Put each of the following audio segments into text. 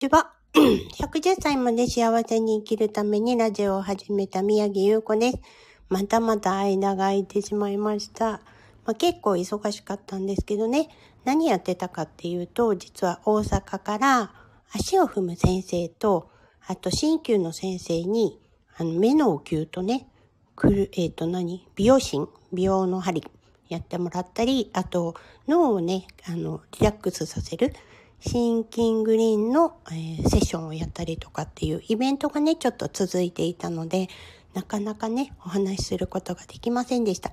ちは。110歳まで幸せに生きるためにラジオを始めた宮城優子です。またまた間が空いてしまいました。まあ、結構忙しかったんですけどね、何やってたかっていうと、実は大阪から足を踏む先生と、あと鍼灸の先生に、あの目のお灸とね、くる、えっ、ー、と何美容診美容の針やってもらったり、あと脳をね、あの、リラックスさせる。シンキングリーンの、えー、セッションをやったりとかっていうイベントがね、ちょっと続いていたので、なかなかね、お話しすることができませんでした。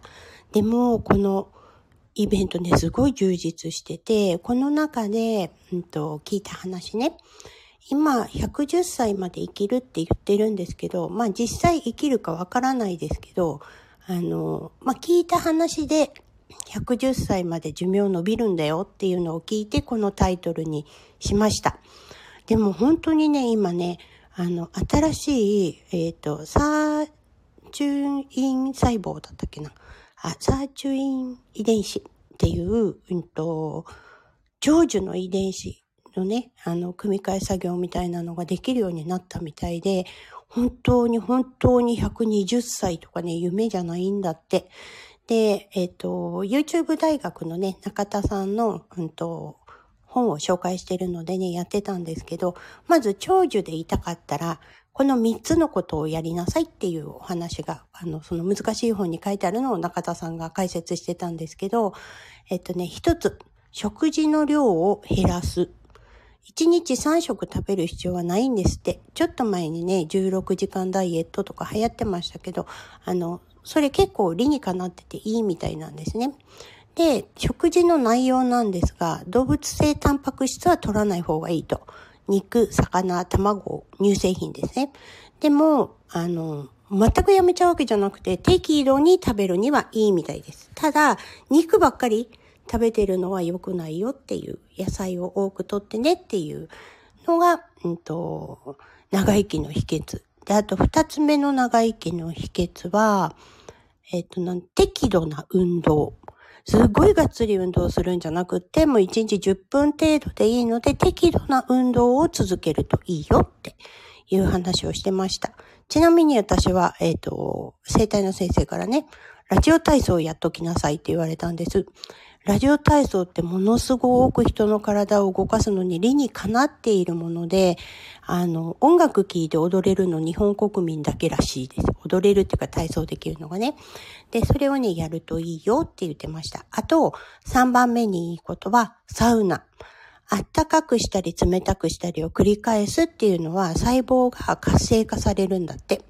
でも、このイベントね、すごい充実してて、この中で、うんと、聞いた話ね、今、110歳まで生きるって言ってるんですけど、まあ実際生きるかわからないですけど、あの、まあ聞いた話で、110歳まで寿命伸びるんだよっていうのを聞いてこのタイトルにしました。でも本当にね、今ね、あの、新しい、えっ、ー、と、サーチュイン細胞だったっけな？あ、サーチュイン遺伝子っていう、うんと、長寿の遺伝子のね、あの、組み換え作業みたいなのができるようになったみたいで、本当に本当に120歳とかね、夢じゃないんだって。で、えっ、ー、と、YouTube 大学のね、中田さんの、うんと、本を紹介してるのでね、やってたんですけど、まず長寿でいたかったら、この3つのことをやりなさいっていうお話が、あの、その難しい本に書いてあるのを中田さんが解説してたんですけど、えっとね、一つ、食事の量を減らす。1日3食食べる必要はないんですって。ちょっと前にね、16時間ダイエットとか流行ってましたけど、あの、それ結構理にかなってていいみたいなんですね。で、食事の内容なんですが、動物性タンパク質は取らない方がいいと。肉、魚、卵、乳製品ですね。でも、あの、全くやめちゃうわけじゃなくて、適度に食べるにはいいみたいです。ただ、肉ばっかり食べてるのは良くないよっていう、野菜を多くとってねっていうのが、うんと、長生きの秘訣。で、あと二つ目の長生きの秘訣は、えっ、ー、と、なん、適度な運動。すごいがっつり運動するんじゃなくて、もう1日10分程度でいいので、適度な運動を続けるといいよっていう話をしてました。ちなみに私は、えっ、ー、と、生体の先生からね、ラジオ体操をやっときなさいって言われたんです。ラジオ体操ってものすごく人の体を動かすのに理にかなっているもので、あの、音楽聴いて踊れるの日本国民だけらしいです。踊れるっていうか体操できるのがね。で、それをね、やるといいよって言ってました。あと、3番目にいいことは、サウナ。あったかくしたり冷たくしたりを繰り返すっていうのは細胞が活性化されるんだって。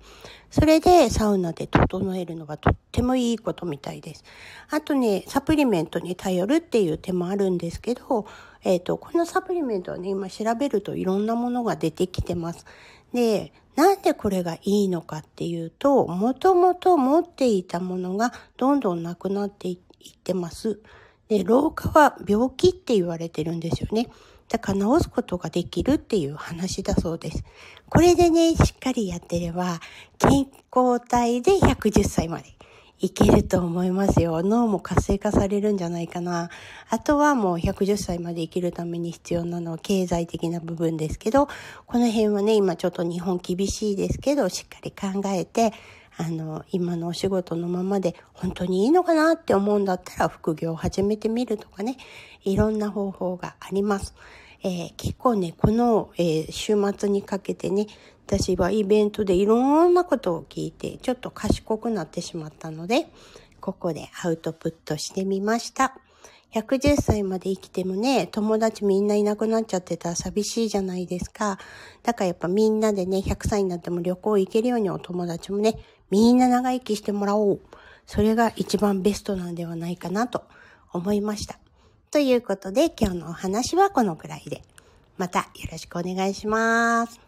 それでサウナで整えるのがとってもいいことみたいです。あとね、サプリメントに頼るっていう手もあるんですけど、えっ、ー、と、このサプリメントはね、今調べるといろんなものが出てきてます。で、なんでこれがいいのかっていうと、もともと持っていたものがどんどんなくなっていってます。で、老化は病気って言われてるんですよね。だから治すことができるっていう話だそうです。これでね、しっかりやってれば、健康体で110歳までいけると思いますよ。脳も活性化されるんじゃないかな。あとはもう110歳まで生きるために必要なのは経済的な部分ですけど、この辺はね、今ちょっと日本厳しいですけど、しっかり考えて、あの、今のお仕事のままで本当にいいのかなって思うんだったら副業を始めてみるとかね、いろんな方法があります。えー、結構ね、この、えー、週末にかけてね、私はイベントでいろんなことを聞いて、ちょっと賢くなってしまったので、ここでアウトプットしてみました。110歳まで生きてもね、友達みんないなくなっちゃってたら寂しいじゃないですか。だからやっぱみんなでね、100歳になっても旅行行けるようにお友達もね、みんな長生きしてもらおう。それが一番ベストなんではないかなと思いました。ということで今日のお話はこのくらいで。またよろしくお願いします。